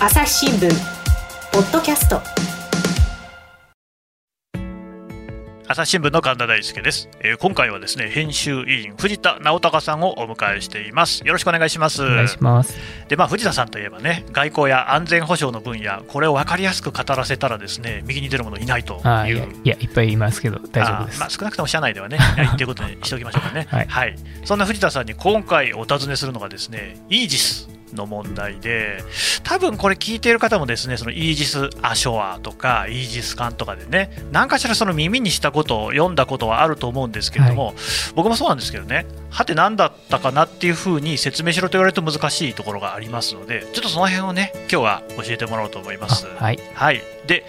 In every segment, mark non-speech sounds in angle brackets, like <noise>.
朝日新聞ポッドキャスト。朝日新聞の神田大輔です、えー、今回はですね編集委員藤田直隆さんをお迎えしています。よろしくお願いします。お願いします。でまあ藤田さんといえばね外交や安全保障の分野これを分かりやすく語らせたらですね右に出る者いないという。いやいっぱいいますけど大丈夫です。まあ少なくとも社内ではねいないということにしておきましょうかね。<laughs> はい、はい、そんな藤田さんに今回お尋ねするのがですねイージスの問題で、多分これ聞いている方もですね、そのイージス・アショアとか、イージス艦とかでね、何かしらその耳にしたことを読んだことはあると思うんですけれども、はい、僕もそうなんですけどね、はて何だったかなっていうふうに説明しろと言われると難しいところがありますので、ちょっとその辺をね、今日は教えてもらおうと思います。はい、はい。で、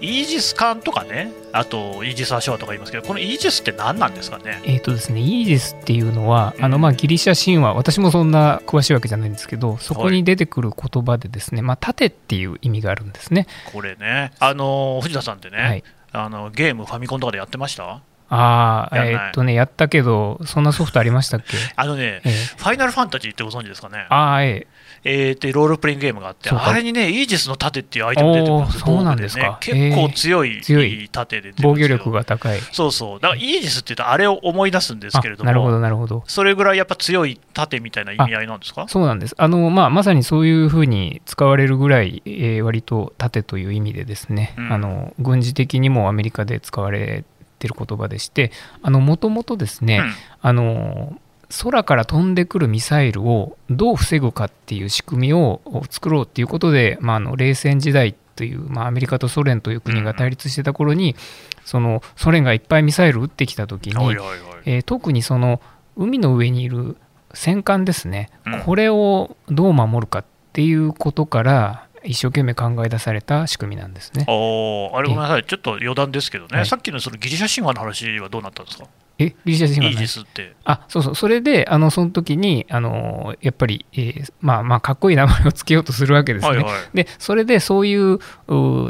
イージス艦とかね、あとイージス・アショアとか言いますけど、このイージスって何なんですかね？えっ、とですね、イージスっていうのは、あのまあギリシャ神話、私もそんな詳しいわけじゃないんですけど、そこに出てくる言葉でですね、まあ盾っていう意味があるんですね。これね、あの藤田さんってね、はい、あのゲームファミコンとかでやってました？ああ、えー、っとね、やったけど、そんなソフトありましたっけ？<laughs> あのね、えー、ファイナルファンタジーってご存知ですかね？ああ、ええ。ー、ってロールプレイングゲームがあって、あれにね、イージスの盾っていうアイテム出てくるんですそうなんですか、結構強い,、強い。盾で防御力が高い。そうそう、だからイージスっていうと、あれを思い出すんですけれども、なるほど、なるほど。それぐらいやっぱ強い盾みたいな意味合いなんですか？そうなんです。あの、まあ、まさにそういうふうに使われるぐらい、えー、割と盾という意味でですね、うん、あの軍事的にもアメリカで使われてる言葉でしてもともとですね、うん、あの空から飛んでくるミサイルをどう防ぐかっていう仕組みを作ろうっていうことで、まあ、あの冷戦時代という、まあ、アメリカとソ連という国が対立してた頃に、そのソ連がいっぱいミサイル撃ってきた時に、えー、特にその海の上にいる戦艦ですね、これをどう守るかっていうことから一生懸命考え出された仕組みなんですね。ああれごめんなさい、ちょっと余談ですけどね、はい、さっきのそのギリシャ神話の話はどうなったんですか？えギリシャ神話イージスって。あそうそう。それであのその時にあのやっぱり、えー、まあまあかっこいい名前をつけようとするわけですね、はいはい、でそれでそういう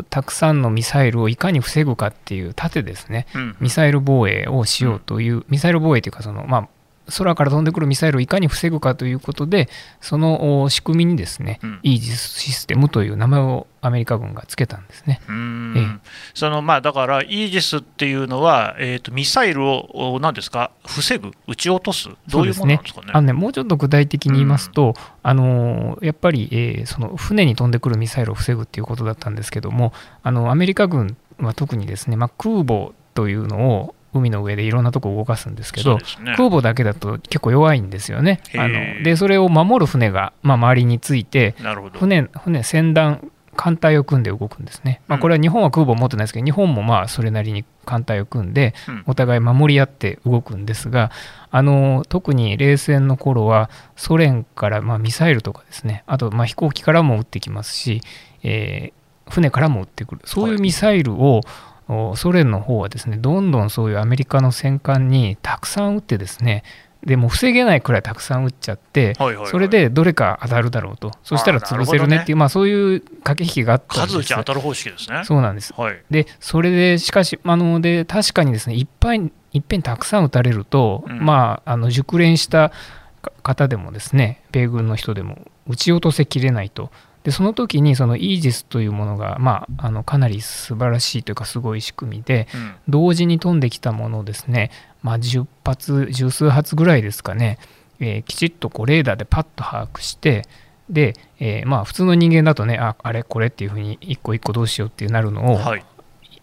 たくさんのミサイルをいかに防ぐかっていう盾ですね、うん、ミサイル防衛をしようという、うん、ミサイル防衛というかそのまあ空から飛んでくるミサイルをいかに防ぐかということで、その仕組みにですね、うん、イージスシステムという名前をアメリカ軍がつけたんですね。ええ、そのまあだから、イージスっていうのは、えーと、ミサイルを何ですか、防ぐ、撃ち落とす、どういうものなんですかね？ね。あのねもうちょっと具体的に言いますと、あのやっぱり、えー、その船に飛んでくるミサイルを防ぐっていうことだったんですけども、あのアメリカ軍は特にですね、まあ、空母というのを海の上でいろんなとこ動かすんですけど、ね、空母だけだと結構弱いんですよね。あのでそれを守る船が、まあ、周りについて船船船団艦隊を組んで動くんですね。まあ、これは日本は空母を持ってないですけど日本もまあそれなりに艦隊を組んでお互い守り合って動くんですがあの特に冷戦の頃はソ連からまあミサイルとかですね。あとまあ飛行機からも撃ってきますし、えー、船からも撃ってくる。そういうミサイルを、はいソ連の方はですねどんどんそういうアメリカの戦艦にたくさん撃ってですねでも防げないくらいたくさん撃っちゃって、はいはいはい、それでどれか当たるだろうと、そしたら潰せるねっていう、ね、まあ、そういう駆け引きがあったんです数打ち当たる方式ですね。そうなんです。はい、で、それで、しかし、あので確かにですね、いっぱい、いっぺんたくさん撃たれると、うん、まあ、あの熟練した方でもですね、米軍の人でも撃ち落とせきれないと。でその時にそのイージスというものが、まあ、あのかなり素晴らしいというかすごい仕組みで、うん、同時に飛んできたものをですね、まあ、10発十数発ぐらいですかね、えー、きちっとこうレーダーでパッと把握してで、えー、まあ普通の人間だとねああれこれっていうふうに一個一個どうしようっていうなるのを、はい、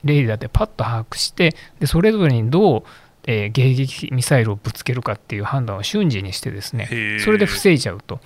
レーダーでパッと把握してでそれぞれにどうえー、迎撃ミサイルをぶつけるかっていう判断を瞬時にしてですねそれで防いじゃうと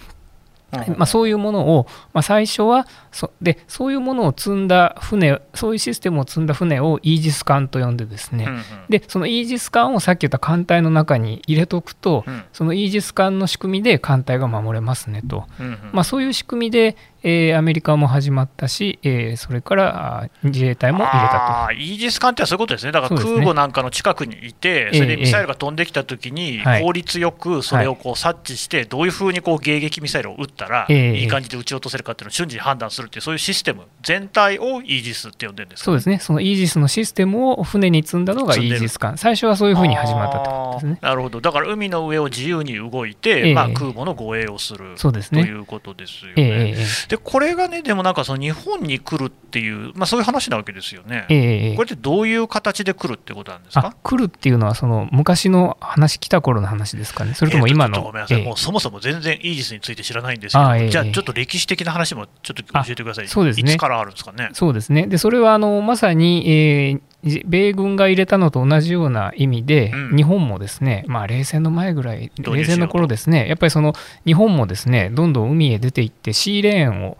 まあ、そういうものを、まあ、最初はそでそういうものを積んだ船そういうシステムを積んだ船をイージス艦と呼んでですね、うんうん、でそのイージス艦をさっき言った艦隊の中に入れとくと、うん、そのイージス艦の仕組みで艦隊が守れますねと、うんうん、まあ、そういう仕組みで、えー、アメリカも始まったし、えー、それから自衛隊も入れたと。イージス艦ってそういうことですね、だから空母なんかの近くにいて、そ、ね,、れでミサイルが飛んできたときに、効率よくそれをこう察知して、どういうふうにこう迎撃ミサイルを撃ったら、いい感じで撃ち落とせるかっていうのを瞬時に判断するっていう、そういうシステム全体をイージスって呼んでるんですそうですね、そのイージスのシステムを船に積んだのがイージス艦、最初はそういうふうに始まったってことですね。なるほど、だから海の上を自由に動いて、まあ、空母の護衛をする、ということですよね。でこれがね、でもなんかその日本に来るっていう、まあ、そういう話なわけですよね、えー、これってどういう形で来るってことなんですか？来るっていうのは、その昔の話、来た頃の話ですかね、それとも今の？えー、ごめんなさい、えー、もうそもそも全然イージスについて知らないんですけど、えー、じゃあ、ちょっと歴史的な話もちょっと教えてください、そうですね、いつからあるんですかね？そうですね。でそれはあのまさに、えー米軍が入れたのと同じような意味で、うん、日本もですね、まあ、冷戦の前ぐらい、冷戦の頃ですね、やっぱりその日本もですねどんどん海へ出ていって、シーレーンを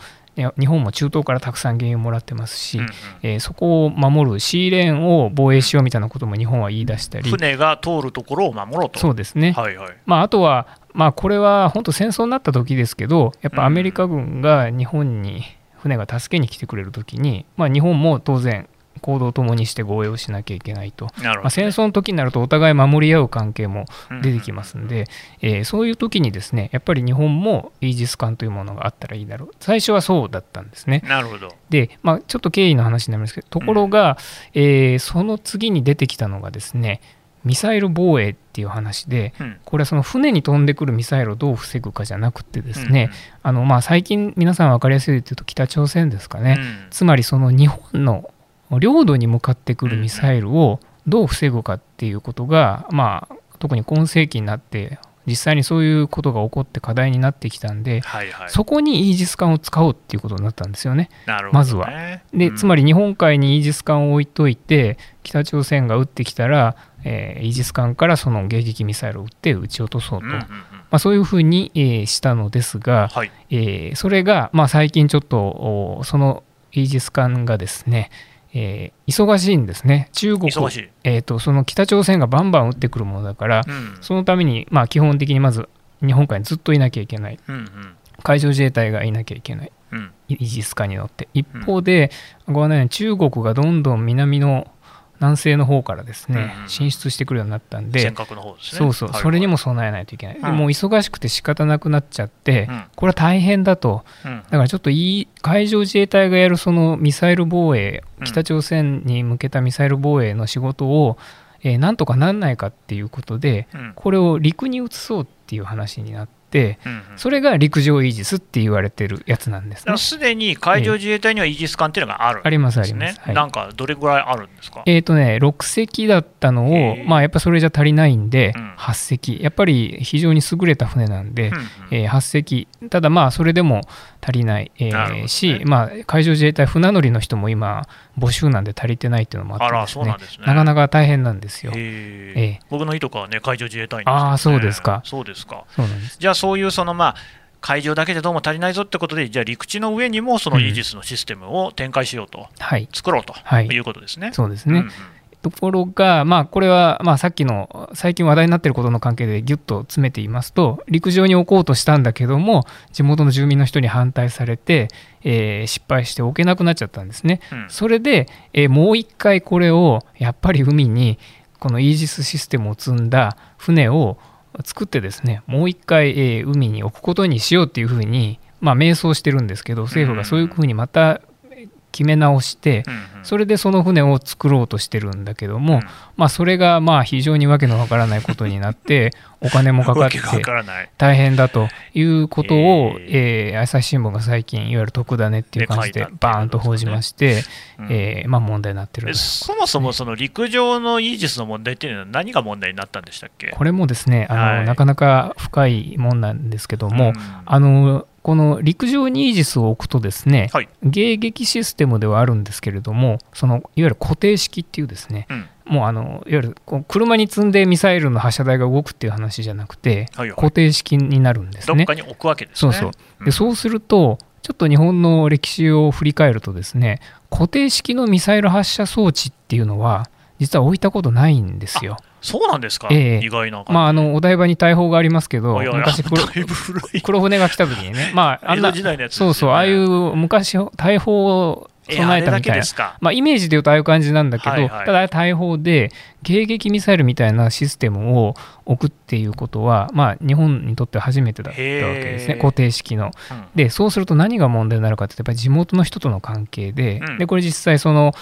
日本も中東からたくさん原油をもらってますし、うんうん、えー、そこを守るシーレーンを防衛しようみたいなことも日本は言い出したり。船が通るところを守ろうと。そうですね、はいはい。まあ、あとは、まあ、これは本当戦争になった時ですけどやっぱアメリカ軍が日本に船が助けに来てくれる時に、まあ、日本も当然行動を共にして防衛をしなきゃいけないと、ね、まあ、戦争の時になるとお互い守り合う関係も出てきますんで、うんえー、そういう時にですねやっぱり日本もイージス艦というものがあったらいいだろう。最初はそうだったんですね。なるほど。で、まあ、ちょっと経緯の話になりますけどところが、うん、えー、その次に出てきたのがですねミサイル防衛っていう話で、これはその船に飛んでくるミサイルをどう防ぐかじゃなくてですね、あのまあ最近皆さん分かりやすいというと北朝鮮ですかね、つまりその日本の領土に向かってくるミサイルをどう防ぐかっていうことが、まあ、特に今世紀になって実際にそういうことが起こって課題になってきたんで、はいはい、そこにイージス艦を使おうっていうことになったんですよね、ね。まずは。で、うん、つまり日本海にイージス艦を置いといて、北朝鮮が撃ってきたら、えー、イージス艦からその迎撃ミサイルを撃って撃ち落とそうと、うんうんうん、まあ、そういうふうに、えー、したのですが、はい、えー、それが、まあ、最近ちょっとそのイージス艦がですね、えー、忙しいんですね、中国、えーと、その北朝鮮がバンバン撃ってくるものだから、うん、そのために、まあ、基本的にまず日本海にずっといなきゃいけない、うんうん、海上自衛隊がいなきゃいけない、うん、イージス艦に乗って、一方で、ご案内の中国がどんどん南の南西の方からですね、うん、進出してくるようになったんで、ね、そうそう、それにも備えないといけない、うん、でもう忙しくて仕方なくなっちゃって、うん、これは大変だと、だからちょっといい海上自衛隊がやるそのミサイル防衛、北朝鮮に向けたミサイル防衛の仕事を、えー、なんとかなんないかっていうことで、これを陸に移そうっていう話になって。、うんうん、それが陸上イージスって言われてるやつなんですね。すでに海上自衛隊にはイージス艦っていうのがある、ね、あります、あります。はい、なんかどれぐらいあるんですか？えっ、ー、とね、6隻だったのを、まあ、やっぱそれじゃ足りないんで、うん、8隻、やっぱり非常に優れた船なんで、うんうん、えー、8隻、ただまあ、それでも足りない、えーね、し、まあ、海上自衛隊、船乗りの人も今、募集なんで足りてないっていうのもあってですね、なすね。なかなか大変なんですよ。えー、僕のいとこはね、海上自衛隊員ね、ああ、そうですか。そうですか。そうなんです。じゃあ、そういうその、まあ、海上だけでどうも足りないぞってことで、じゃあ陸地の上にもそのイージスのシステムを展開しようと、うん、作ろうとい。うことですね。はい、そうですね、うんうんところが、まあ、これはまあさっきの最近話題になっていることの関係でぎゅっと詰めていますと陸上に置こうとしたんだけども地元の住民の人に反対されて、えー、失敗して置けなくなっちゃったんですね。うん、それで、えー、もう一回これをやっぱり海にこのイージスシステムを積んだ船を作ってですねもう一回、えー、海に置くことにしようっていうふうに、まあ、迷走してるんですけど政府がそういうふうにまた決め直して、それでその船を作ろうとしてるんだけども、まあ、それがまあ非常にわけのわからないことになって、<laughs> お金もかかって大変だということを、えー、朝日新聞が最近、いわゆる特ダネっていう感じで、バーンと報じまして、えまあ、問題になってるそもそもその陸上のイージスの問題っていうのは、何が問題になったんでしたっけ？これもですねあの、なかなか深いもんなんですけども、あのこの陸上にイージスを置くとですね、はい、迎撃システムではあるんですけれどもそのいわゆる固定式っていうですね、うん、もうあのいわゆる車に積んでミサイルの発射台が動くっていう話じゃなくて、はいはい、固定式になるんですね。どっかに置くわけですね。そうそう。で、そうするとちょっと日本の歴史を振り返るとですね固定式のミサイル発射装置っていうのは実は置いたことないんですよ。そうなんですか、えー、意外なまあ、あのお台場に大砲がありますけど、昔黒、黒船が来た時にね、まあ、あんな、そうそう、ああいう昔、大砲を備えたみたいな、まあ、イメージでいうとああいう感じなんだけど、はいはい、ただ大砲で迎撃ミサイルみたいなシステムを置くっていうことは、まあ、日本にとっては初めてだったわけですね、固定式の。うん、で、そうすると何が問題になるかって、やっぱり地元の人との関係で、うん、でこれ実際その、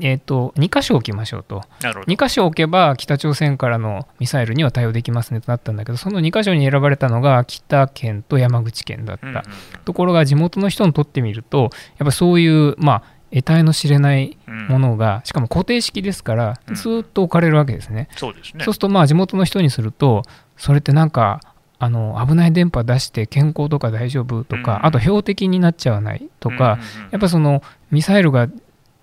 えーと、2箇所置きましょうと。2箇所置けば北朝鮮からのミサイルには対応できますねとなったんだけどその2箇所に選ばれたのが秋田県と山口県だった、うんうん、ところが地元の人にとってみるとやっぱそういうまあ得体の知れないものが、うん、しかも固定式ですからずっと置かれるわけですね、うん、そうですね。そうするとまあ地元の人にするとそれってなんかあの危ない電波出して健康とか大丈夫とか、うん、あと標的になっちゃわないとか、やっぱそのミサイルが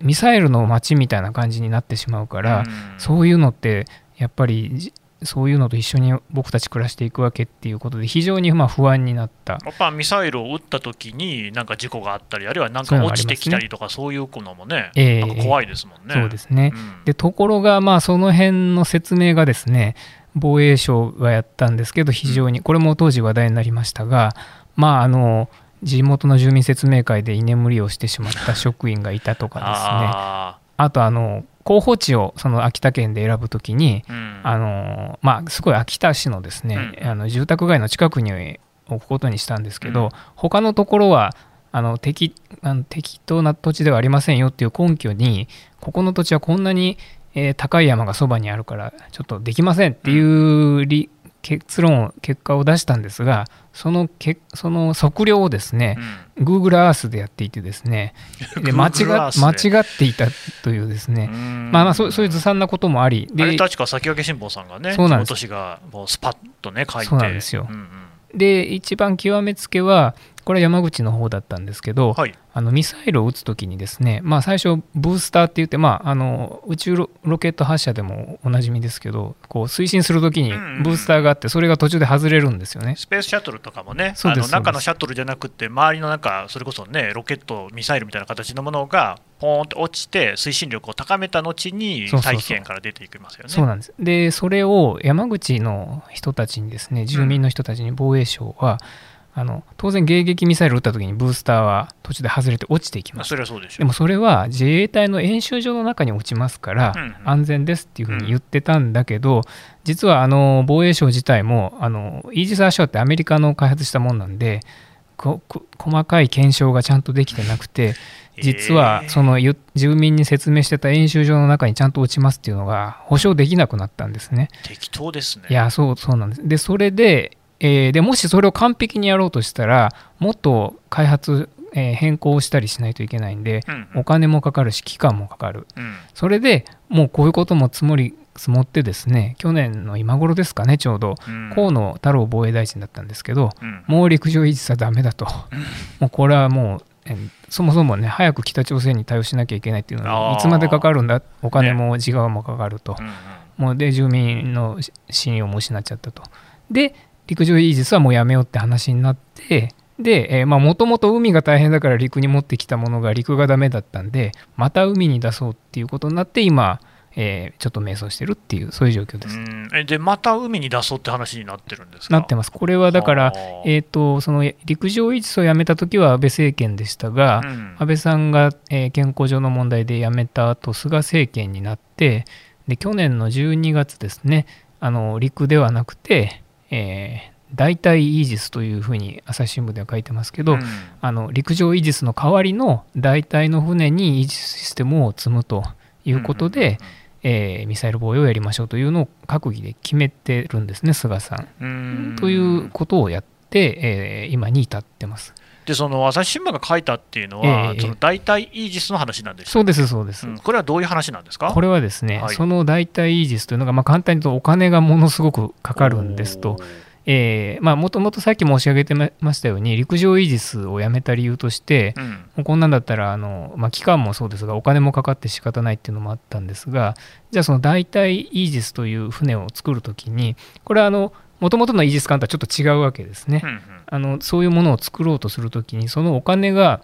ミサイルの街みたいな感じになってしまうから、そういうのってやっぱりそういうのと一緒に僕たち暮らしていくわけっていうことで、非常にまあ不安になった。やっぱミサイルを撃ったときに、なんか事故があったり、あるいはなんか落ちてきたりとか、そういうのもね、えー、怖いですもんね。そうですね、うん、でところが、まあ、その辺の説明がですね、防衛省がやったんですけど、非常に、これも当時話題になりましたが、まあ、あの地元の住民説明会で居眠りをしてしまった職員がいたとかですね、あとあの候補地をその秋田県で選ぶときに、うん、あのまあ、すごい秋田市のですね、うん、あの住宅街の近くに置くことにしたんですけど、うん、他のところはあの適あの適当な土地ではありませんよっていう根拠にここの土地はこんなに、えー、高い山がそばにあるからちょっとできませんっていう理結論結果を出したんですがそのけその測量をですね、うん、Google Earth でやっていてですね <laughs> で間違間違っていたというですね。まあまあそうそういうずさんなこともありで確か先駆け新報さんがねそうなんです。がもうスパッとね書いて。そうなんですよ、うんうん。で一番極めつけはこれは山口の方だったんですけど、はい、あのミサイルを撃つときにですね、まあ、最初ブースターって言って、まあ、あの宇宙ロケット発射でもおなじみですけどこう推進するときにブースターがあってそれが途中で外れるんですよね、スペースシャトルとかもねあの中のシャトルじゃなくて周りの中それこそねロケットミサイルみたいな形のものがポーンと落ちて推進力を高めた後に大気圏から出ていきますよね。そうなんです。でそれを山口の人たちにですね住民の人たちに防衛省は、うんあの当然迎撃ミサイル撃った時にブースターは途中で外れて落ちていきますそれはそうででもそれは自衛隊の演習場の中に落ちますから安全ですっていうふうに言ってたんだけど、実はあの防衛省自体もあのイージス・アショアってアメリカの開発したもんなんで細かい検証がちゃんとできてなくて実はその住民に説明してた演習場の中にちゃんと落ちますっていうのが保証できなくなったんですね。適当ですね。いやそうそうなんです。でそれでえー、でもしそれを完璧にやろうとしたらもっと開発、えー、変更したりしないといけないんで、うん、お金もかかるし期間もかかる、うん、それでもうこういうことも積もり積もってですね去年の今頃ですかねちょうど、うん、河野太郎防衛大臣だったんですけど、もう陸上維持さダメだと、もうこれはもうそもそもね早く北朝鮮に対応しなきゃいけないっていうのはいつまでかかるんだ？お金も時間もかかると、ね、もうで住民の信用も失っちゃったと。で陸上イージスはもうやめようって話になってでもともと海が大変だから陸に持ってきたものが陸がダメだったんでまた海に出そうっていうことになって今、えー、ちょっと迷走してるっていうそういう状況です。えでまた海に出そうって話になってるんですか？なってます。これはだから、えーと、その陸上維持をやめた時は安倍政権でしたが、うん、安倍さんが、えー、健康上の問題で辞めた後菅政権になってで去年の12月ですねあの陸ではなくてえー、代替イージスというふうに朝日新聞では書いてますけど、うん、あの陸上イージスの代わりの代替の船にイージスシステムを積むということで、えー、ミサイル防衛をやりましょうというのを閣議で決めてるんですね、菅さん。んということをやって、えー、今に至ってます。でその朝日新聞が書いたっていうのは、えー、その代替イージスの話なんですそうです、そうです、うん、これはどういう話なんですか？これはですね、はい、その代替イージスというのが、まあ、簡単に言うとお金がものすごくかかるんですと。もともとさっき申し上げてましたように陸上イージスをやめた理由として、うん、もうこんなんだったらあの、まあ、期間もそうですがお金もかかって仕方ないっていうのもあったんですがじゃあその代替イージスという船を作るときにこれはあのもともとのイージス艦とはちょっと違うわけですね、うんうん、あのそういうものを作ろうとするときにそのお金が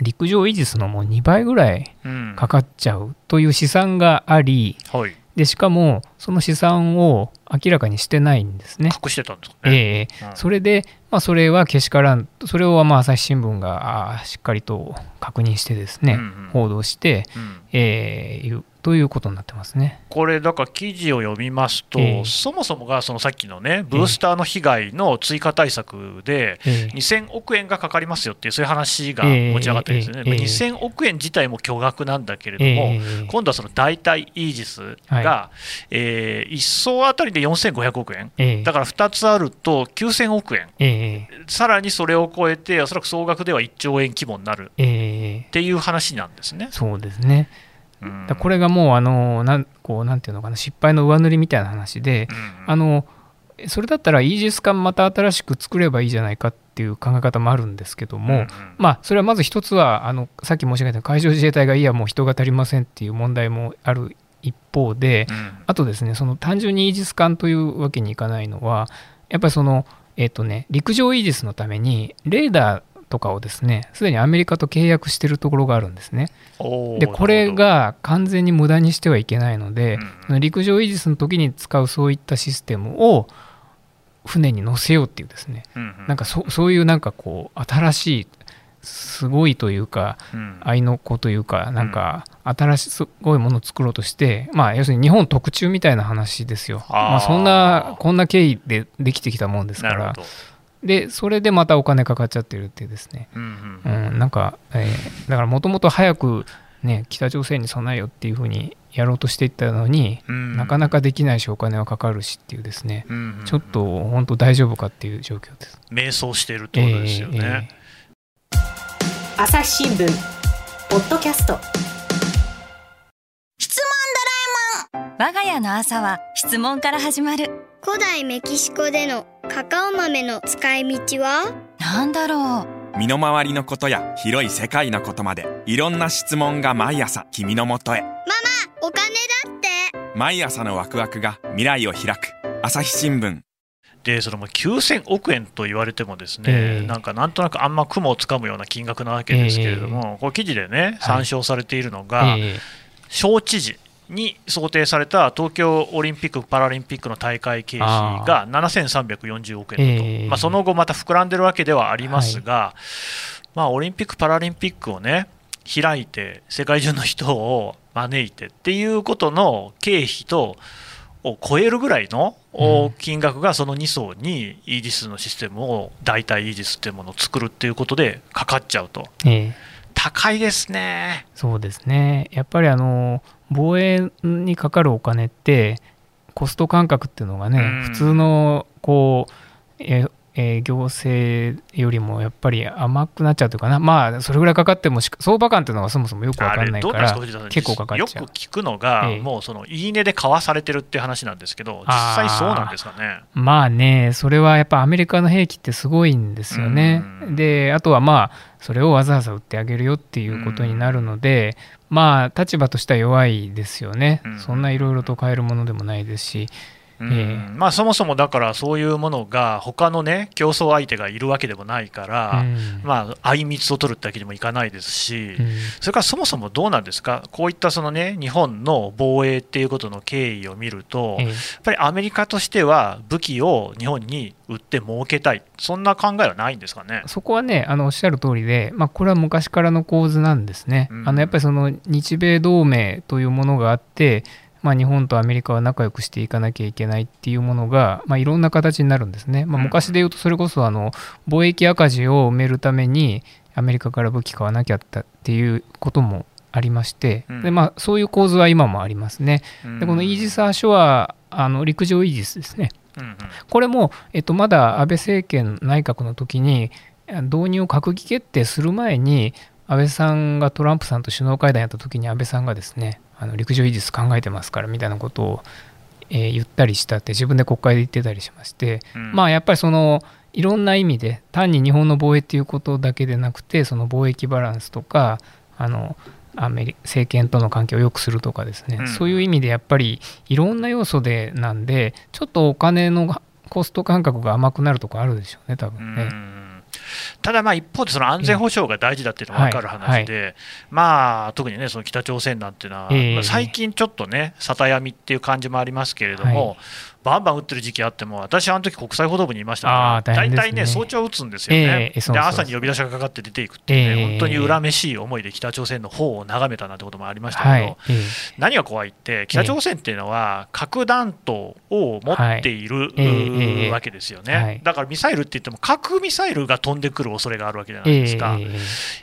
陸上イージスのもう2倍ぐらいかかっちゃうという試算があり、うんはい、でしかもその試算を明らかにしてないんですね。隠してたんですかね。えー、うん、それで、まあ、それはけしからんそれをまあ朝日新聞があしっかりと確認してですね、うんうん、報道して、うん、えー、ということになってますね。これ、だから記事を読みますと、えー、そもそもがそのさっきのね、ブースターの被害の追加対策で、2000億円がかかりますよっていう、そういう話が持ち上がってるんですよね、えーえー、2000億円自体も巨額なんだけれども、今度はその代替イージスが、はい、えー、1層あたりで4500億円、だから2つあると9000億円、さらにそれを超えて、おそらく総額では1兆円規模になるっていう話なんですね。そうですねだこれがもうあのなんこうなんていうのかな失敗の上塗りみたいな話で、あのそれだったらイージス艦また新しく作ればいいじゃないかっていう考え方もあるんですけども、まあそれはまず一つはあのさっき申し上げた海上自衛隊がいやもう人が足りませんっていう問題もある一方で、あとですねその単純にイージス艦というわけにいかないのはやっぱりそのえっ、とね陸上イージスのためにレーダーとかをですねすでにアメリカと契約しているところがあるんですね。でこれが完全に無駄にしてはいけないので、うん、陸上イージスの時に使うそういったシステムを船に乗せようっていうですね、うんうん、なんかそそういうなんかこう新しいすごいというか、うん、愛の子というかなんか新しいすごいものを作ろうとして、まあ要するに日本特注みたいな話ですよ。まあ、そんなこんな経緯でできてきたもんですから。でそれでまたお金かかっちゃってるっていうですね、うん、うんうん、なんか、えー、だからもともと早く、ね、北朝鮮に備えよっていうふうにやろうとしていったのに、うん、なかなかできないしお金はかかるしっていうですね、うんうんうん、ちょっと本当大丈夫かっていう状況です。迷走しているってことですよね、えーえー、朝日新聞ポッドキャスト。質問ドラえもん。我が家の朝は質問から始まる。古代メキシコでのカカオ豆の使い道は？なんだろう。身の回りのことや広い世界のことまでいろんな質問が毎朝君のもとへ。ママお金だって。毎朝のワクワクが未来を開く。朝日新聞。でその9000億円と言われてもですね、えー、なんかなんとなくあんま雲をつかむような金額なわけですけれども、え。ー、こ記事でね参照されているのが、はいえー、小知事に想定された東京オリンピック・パラリンピックの大会経費が7340億円だと、えー、まあ、その後、また膨らんでるわけではありますが、はい、まあ、オリンピック・パラリンピックをね、開いて、世界中の人を招いてっていうことの経費と、を超えるぐらいの金額がその2層にイージスのシステムを代替イージスっていうものを作るっていうことでかかっちゃうと、えー、高いですね。そうですね。やっぱりあの防衛にかかるお金ってコスト感覚っていうのがね、うん、普通のこうええー、行政よりもやっぱり甘くなっちゃうというかな、まあ、それぐらいかかっても相場感っていうのがそもそもよく分かんないから結構かかっちゃう。よく聞くのが、えー、もうそのいいねで買わされてるっていう話なんですけど実際そうなんですかね？まあねそれはやっぱアメリカの兵器ってすごいんですよね、であとはまあそれをわざわざ売ってあげるよっていうことになるので、まあ立場としては弱いですよね、そんないろいろと買えるものでもないですしうん。まあ、そもそもだからそういうものが他のね競争相手がいるわけでもないから、うん、まあ相密を取るってわけにもいかないですし、うん、それからそもそもどうなんですか？こういったそのね日本の防衛っていうことの経緯を見ると、やっぱりアメリカとしては武器を日本に売って儲けたい。そんな考えはないんですかね？そこはねあのおっしゃる通りで、まあ、これは昔からの構図なんですね。あのやっぱりその日米同盟というものがあってまあ、日本とアメリカは仲良くしていかなきゃいけないっていうものが、まあ、いろんな形になるんですね。まあ、昔で言うとそれこそあの貿易赤字を埋めるためにアメリカから武器買わなきゃったっていうこともありまして、でまあ、そういう構図は今もありますね。でこのイージス・アショアあの陸上イージスですね。これも、えっと、まだ安倍政権内閣の時に導入を閣議決定する前に安倍さんがトランプさんと首脳会談やった時に安倍さんがですねあの陸上技術考えてますからみたいなことを、えー、言ったりしたって自分で国会で言ってたりしまして、うん、まあやっぱりそのいろんな意味で単に日本の防衛っていうことだけでなくてその貿易バランスとかあのアメリ政権との関係を良くするとかですね、うん、そういう意味でやっぱりいろんな要素でなんでちょっとお金のコスト感覚が甘くなるとこあるでしょうね多分ね。うんただ、一方でその安全保障が大事だっていうのは分かる話で、はいはい、まあ、特にね、その北朝鮮なんていうのは、えー、最近ちょっとね、里闇っていう感じもありますけれども、はい、バンバン撃ってる時期あっても、私、あの時国際報道部にいましたから、大体ね、早朝撃つんですよね、えー、で朝に呼び出しがかかって出ていくっていうね、えー、本当に恨めしい思いで北朝鮮の方を眺めたなんてこともありましたけど、はいえー、何が怖いって、北朝鮮っていうのは、核弾頭を持っている、はい、わけですよね、はい、だからミサイルって言っても、核ミサイルが飛んでくる恐れがあるわけじゃないですか、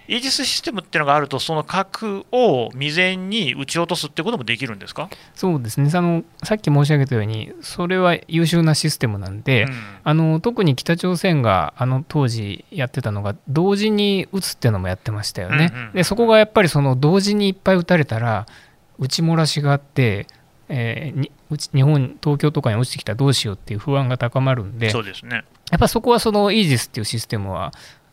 イージスシステムっていうのがあると、その核を未然に撃ち落とすってこともできるんですか？そうですね。あの、さっき申し上げたように、それは優秀なシステムなんで、うん、あの特に北朝鮮があの当時やってたのが、同時に撃つっていうのもやってましたよね。うんうん、でそこがやっぱりその同時にいっぱい撃たれたら、撃ち漏らしがあって、えー、日本、東京とかに落ちてきたらどうしようっていう不安が高まるんで、そうですね、やっぱそこはそのイージスっていうシステムは、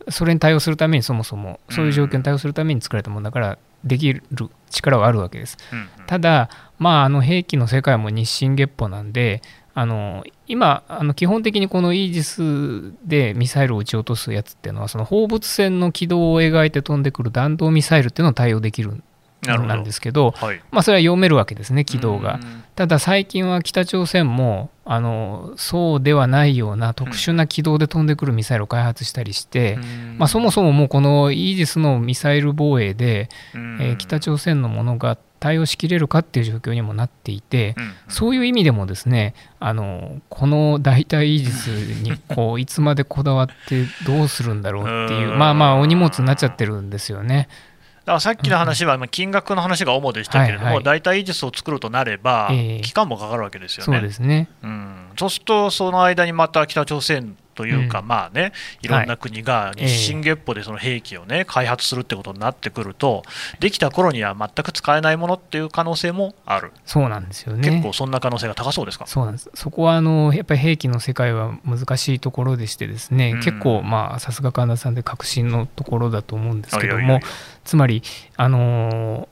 それに対応するためにそもそも、そういう状況に対応するために作られたものだから、できる力はあるわけです。うんうん、ただ、まあ、あの兵器の世界も日進月歩なんで、あの今あの基本的にこのイージスでミサイルを撃ち落とすやつっていうのはその放物線の軌道を描いて飛んでくる弾道ミサイルっていうのを対応できるなんですけど、はい、まあ、それは読めるわけですね、軌道が。ただ最近は北朝鮮もあのそうではないような特殊な軌道で飛んでくるミサイルを開発したりして、まあ、そもそももうこのイージスのミサイル防衛で、えー、北朝鮮のものが対応しきれるかっていう状況にもなっていて、そういう意味でもですねあのこの代替イージスにこう <laughs> いつまでこだわってどうするんだろうっていうまあまあお荷物になっちゃってるんですよね。ださっきの話は金額の話が主でしたけれども、大体イージスを作るとなれば、期間もかかるわけですよね。そうですね、うん、そうすると、その間にまた北朝鮮というか、うん、まあね、いろんな国が日進月歩でその兵器をね、開発するってことになってくると、できた頃には全く使えないものっていう可能性もある、そうなんですよね。結構そんな可能性が高そうですか？そうなんです、そこはあのやっぱり兵器の世界は難しいところでしてですね、うん、結構、まあ、さすが神田さんで確信のところだと思うんですけども、つまり、あの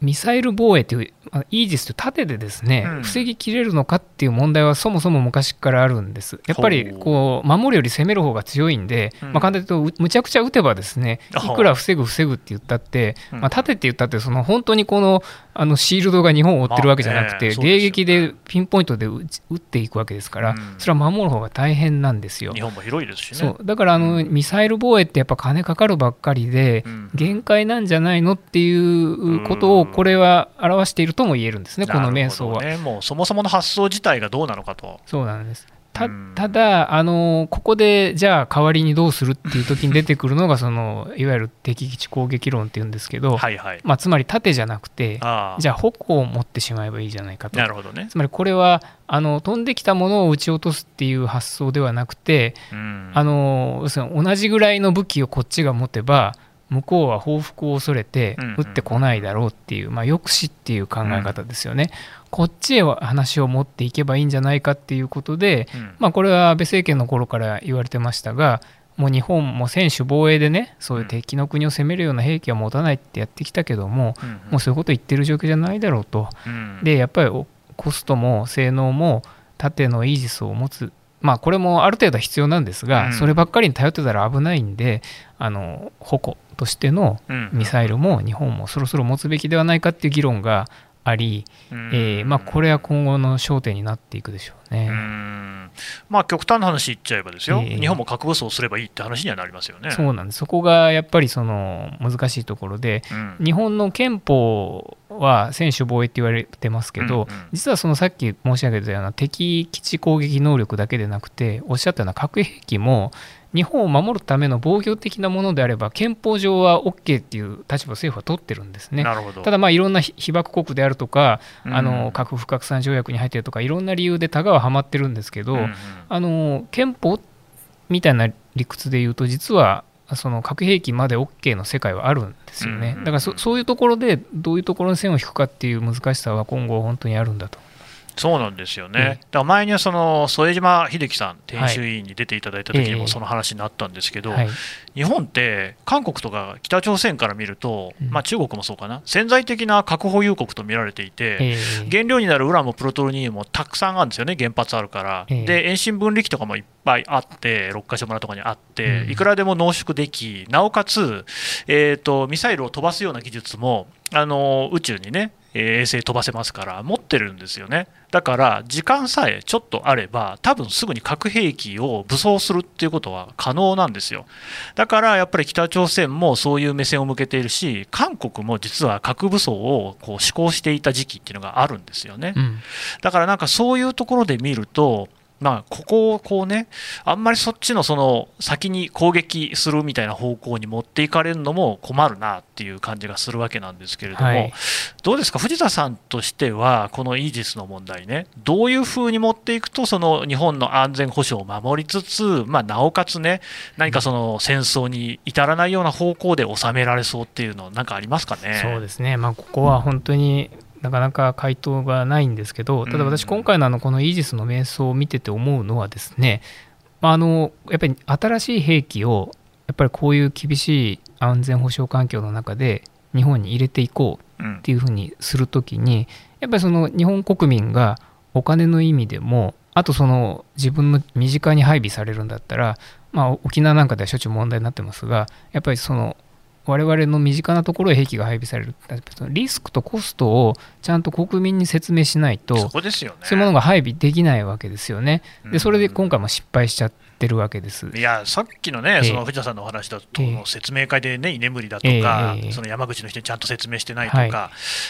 ミサイル防衛という、イージスという盾でですね、うん、防ぎきれるのかっていう問題はそもそも昔からあるんです。やっぱりこう守るより攻める方が強いんで、うん、まあ、簡単に言うとむちゃくちゃ撃てばですねいくら防ぐ防ぐって言ったって、まあ、盾って言ったってその本当にこのあのシールドが日本を追ってるわけじゃなくて、迎撃でピンポイントで撃っていくわけですから、それは守る方が大変なんですよ。日本も広いですし、ね、だからあの、ミサイル防衛ってやっぱ金かかるばっかりで、限界なんじゃないのっていうことをこれは表しているとも言えるんですね、この瞑想は。ね、もうそもそもの発想自体がどうなのかと。そうなんですたただあの、ここでじゃあ代わりにどうするっていう時に出てくるのが <laughs> そのいわゆる敵基地攻撃論っていうんですけど、はいはい、まあ、つまり盾じゃなくてじゃあ矛を持ってしまえばいいじゃないかと。なるほど、ね、つまりこれはあの飛んできたものを撃ち落とすっていう発想ではなくて、あの要するに同じぐらいの武器をこっちが持てば向こうは報復を恐れて撃ってこないだろうっていう、まあ、抑止っていう考え方ですよね。こっちへ話を持っていけばいいんじゃないかっていうことで、まあ、これは安倍政権の頃から言われてましたがもう日本も専守防衛でねそういう敵の国を攻めるような兵器は持たないってやってきたけども、もうそういうこと言ってる状況じゃないだろうと、でやっぱりコストも性能も縦のイージスを持つ。まあこれもある程度は必要なんですが、そればっかりに頼ってたら危ないんであの矛としてのミサイルも日本もそろそろ持つべきではないかっていう議論があり、えーまあ、これは今後の焦点になっていくでしょうね。うまあ、極端な話言っちゃえばですよ、えー、日本も核武装すればいいって話にはなりますよね。そうなんです。そこがやっぱりその難しいところで、うん、日本の憲法は専守防衛って言われてますけど、うんうん、実はそのさっき申し上げたような敵基地攻撃能力だけでなくておっしゃったような核兵器も日本を守るための防御的なものであれば憲法上は OK っていう立場を政府は取ってるんですね。ただまあいろんな <laughs> 被爆国であるとか、うん、あの核不拡散条約に入ってるとかいろんな理由でタガははまってるんですけど、うんうん、あの憲法みたいな理屈で言うと実はその核兵器まで OK の世界はあるんですよね。だからそそういうところでどういうところに線を引くかっていう難しさは今後本当にあるんだとそうなんですよね、だから前にはその副島秀樹さん、研修委員に出ていただいた時にもその話になったんですけど、はい、日本って韓国とか北朝鮮から見ると、まあ、中国もそうかな、潜在的な核保有国と見られていて、原料になるウランもプロトロニウムもたくさんあるんですよね、原発あるから。で、遠心分離機とかもいっぱいあって、六ヶ所村とかにあって、いくらでも濃縮でき、なおかつ、えーと、ミサイルを飛ばすような技術もあの宇宙にね、衛星飛ばせますから持ってるんですよね。だから時間さえちょっとあれば多分すぐに核兵器を武装するっていうことは可能なんですよ。だからやっぱり北朝鮮もそういう目線を向けているし韓国も実は核武装をこう施行していた時期っていうのがあるんですよね、うん、だからなんかそういうところで見るとまあ、ここをこうね、あんまりそっちのその先に攻撃するみたいな方向に持っていかれるのも困るなっていう感じがするわけなんですけれども、はい、どうですか、藤田さんとしては、このイージスの問題ね、どういうふうに持っていくと、その日本の安全保障を守りつつ、まあ、なおかつね、何かその戦争に至らないような方向で収められそうっていうの、なんかありますかね？そうですね、まあ、ここは本当に、なかなか回答がないんですけど、ただ私、今回のあのこのイージスの瞑想を見てて思うのはですね、あのやっぱり新しい兵器をやっぱりこういう厳しい安全保障環境の中で日本に入れていこうっていうふうにするときに、やっぱりその日本国民がお金の意味でもあとその自分の身近に配備されるんだったら、まあ、沖縄なんかではしょっちゅう問題になってますがやっぱりその我々の身近なところへ兵器が配備されるリスクとコストをちゃんと国民に説明しないとそ、ね,、そういうものが配備できないわけですよね。でそれで今回も失敗しちゃってるわけです。いやさっきのね、その藤田さんのお話だと、えー、説明会でね、居眠りだとか、えー、その山口の人にちゃんと説明してないとか、はい、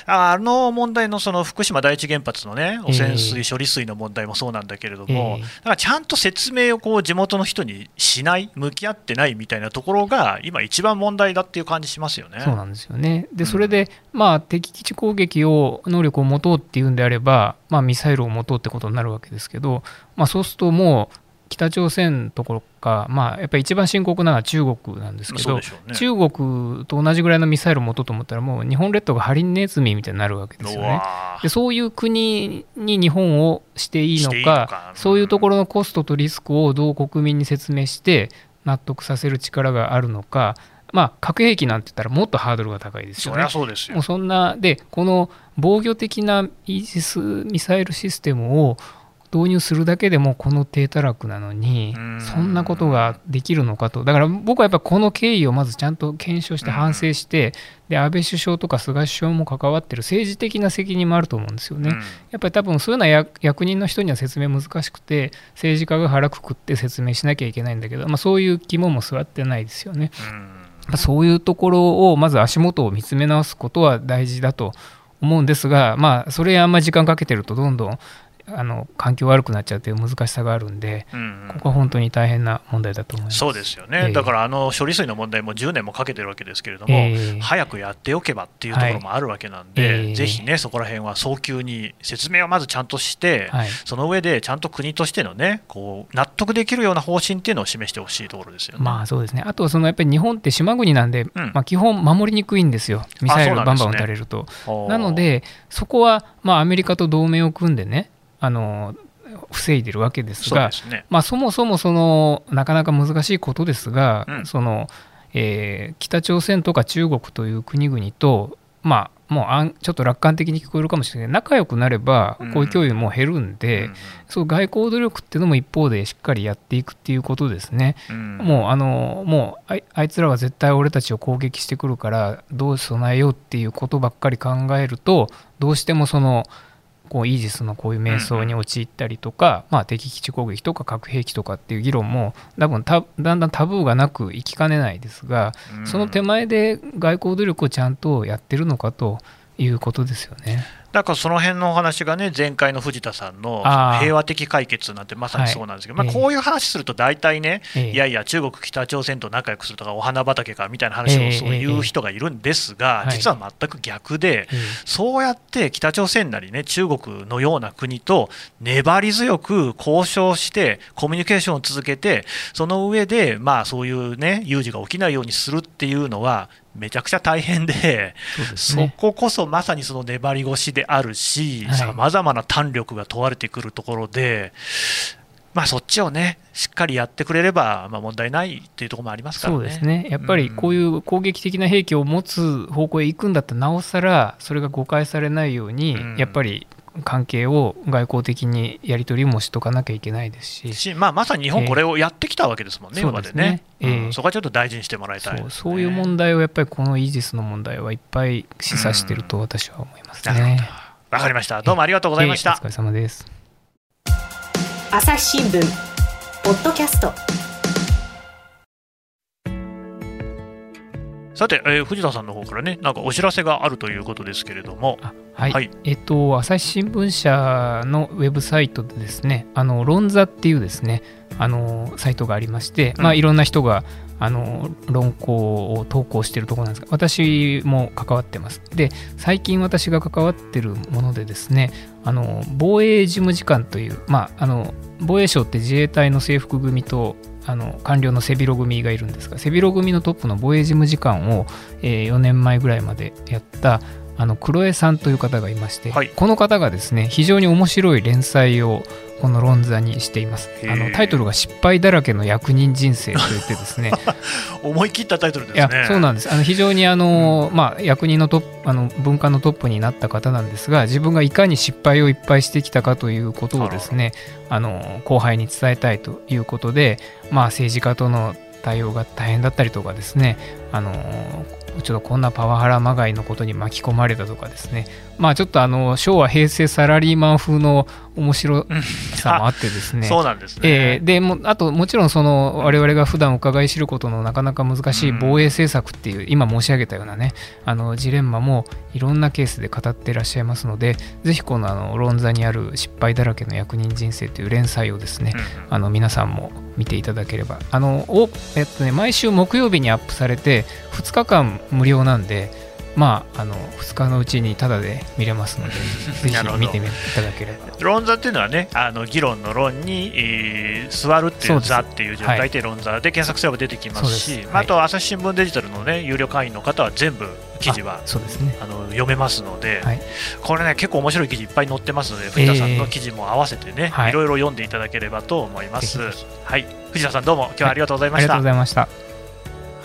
あの問題のその福島第一原発のね、汚染水、処理水の問題もそうなんだけれども、えー、だからちゃんと説明をこう地元の人にしない、向き合ってないみたいなところが、今、一番問題だっていう感じしますよね。そうなんですよね。でそれで、うん、まあ、敵基地攻撃を能力を持とうっていうんであれば、まあ、ミサイルを持とうってことになるわけですけど、まあ、そうするともう、北朝鮮ところか、まあ、やっぱり一番深刻なのは中国なんですけど、ね、中国と同じぐらいのミサイルを持とうと思ったら、もう日本列島がハリネズミみたいになるわけですよね。でそういう国に日本をしていいのか、そういうところのコストとリスクをどう国民に説明して、納得させる力があるのか、まあ、核兵器なんて言ったらもっとハードルが高いですよね。そうですよもうそんなでこの防御的なイージスミサイルシステムを導入するだけでもこの低たらくなのにそんなことができるのかと。だから僕はやっぱこの経緯をまずちゃんと検証して反省してで安倍首相とか菅首相も関わってる政治的な責任もあると思うんですよね。やっぱり多分そういうのは役人の人には説明難しくて政治家が腹くくって説明しなきゃいけないんだけど、まあ、そういう肝も座ってないですよね。そういうところをまず足元を見つめ直すことは大事だと思うんですが、まあ、それにあんまり時間かけてるとどんどんあの環境悪くなっちゃうという難しさがあるんで、うんうん、ここは本当に大変な問題だと思います。そうですよね、えー、だからあの処理水の問題も10年もかけてるわけですけれども、えー、早くやっておけばっていうところもあるわけなんで、はい。えー、ぜひね、そこら辺は早急に説明をまずちゃんとして、はい、その上でちゃんと国としてのね、こう納得できるような方針っていうのを示してほしいところですよね。まあそうですね。あとそのやっぱり日本って島国なんで、うん、まあ、基本、守りにくいんですよ、ミサイルバンバン撃たれると。ななので、そこはまあアメリカと同盟を組んでね、あの防いでるわけですがそ、ね、まあ、そもそもそのなかなか難しいことですが、うん、そのえー、北朝鮮とか中国という国々と、まあ、もうあんちょっと楽観的に聞こえるかもしれない。仲良くなればこういう脅威も減るんで、うん、そう外交努力っていうのも一方でしっかりやっていくっていうことですね、うん、もうあのもうあいつらは絶対俺たちを攻撃してくるからどう備えようっていうことばっかり考えるとどうしてもそのこうイージスのこういう迷走に陥ったりとか、まあ、敵基地攻撃とか核兵器とかっていう議論も多分だんだんタブーがなくいきかねないですが、その手前で外交努力をちゃんとやってるのかということですよね。だからその辺のお話がね、前回の藤田さんの平和的解決なんてまさにそうなんですけど、まあ、こういう話すると大体ね、いやいや、中国、北朝鮮と仲良くするとか、お花畑かみたいな話をそういう人がいるんですが、実は全く逆で、そうやって北朝鮮なりね、中国のような国と粘り強く交渉して、コミュニケーションを続けて、その上で、まあそういうね、有事が起きないようにするっていうのは、めちゃくちゃ大変で、そ、ね,、ここそまさにその粘り腰であるし、さまざまな胆力が問われてくるところで、まあ、そっちをね、しっかりやってくれれば、まあ、問題ないっていうところもありますからね。そうですね。やっぱりこういう攻撃的な兵器を持つ方向へ行くんだったら、なおさらそれが誤解されないように、うん、やっぱり関係を外交的にやり取りもしとかなきゃいけないですし。し、まあ、まさに日本、これをやってきたわけですもんね、今までね、えー、うん、そこはちょっと大事にしてもらいたい、ね、そうそういう問題をやっぱりこのイージスの問題はいっぱい示唆してると私は思いますね。わ、かりました。どうもありがとうございました、えー、お疲れ様です。朝日新聞ポッドキャストさて、えー、藤田さんの方からね、なんかお知らせがあるということですけれども、はい、はい、えっと、朝日新聞社のウェブサイトでですね、あの論座っていうですね、あのサイトがありまして、うん、まあ、いろんな人があの論考を投稿しているところなんですが、私も関わってます。で、最近私が関わってるものでですね、あの防衛事務次官という、まあ、あの防衛省って自衛隊の制服組とあの官僚の背広組がいるんですが背広組のトップの防衛事務次官を、えー、4年前ぐらいまでやったあの黒江さんという方がいまして、はい、この方がですね非常に面白い連載をこの論座にしています。あのタイトルが「失敗だらけの役人人生」といってですね。<laughs> 思い切ったタイトルですね。いやそうなんです。あの非常にあの、うん、まあ、役人のトあの文化のトップになった方なんですが自分がいかに失敗をいっぱいしてきたかということをですねあの後輩に伝えたいということで、まあ、政治家との対応が大変だったりとかですねあのちょっとこんなパワハラまがいのことに巻き込まれたとかですね、まあちょっとあの昭和、平成サラリーマン風の面白さもあってですね、<laughs> そうなんですね、えー、でもあともちろんその我々が普段伺い知ることのなかなか難しい防衛政策っていう、今申し上げたようなね、あのジレンマもいろんなケースで語っていらっしゃいますので、ぜひこのあの論座にある失敗だらけの役人人生という連載をですね、あの皆さんも見ていただければ、あのおえっとね、毎週木曜日にアップされて、2日間無料なんで、まあ、あの2日のうちにただで見れますので、<laughs> ぜひ見てみいただければ。論座っていうのはね、あの議論の論に、えー、座るっていう座っていう字を書い。て論座で検索すれば出てきますし、はい、あと朝日新聞デジタルのね有料会員の方は全部記事はそうですね、あの読めますので、はい、これね結構面白い記事いっぱい載ってますので藤田さんの記事も合わせてね、えー、いろいろ読んでいただければと思います。はい、藤田さんどうも今日はありがとうございました。ありがとうございました。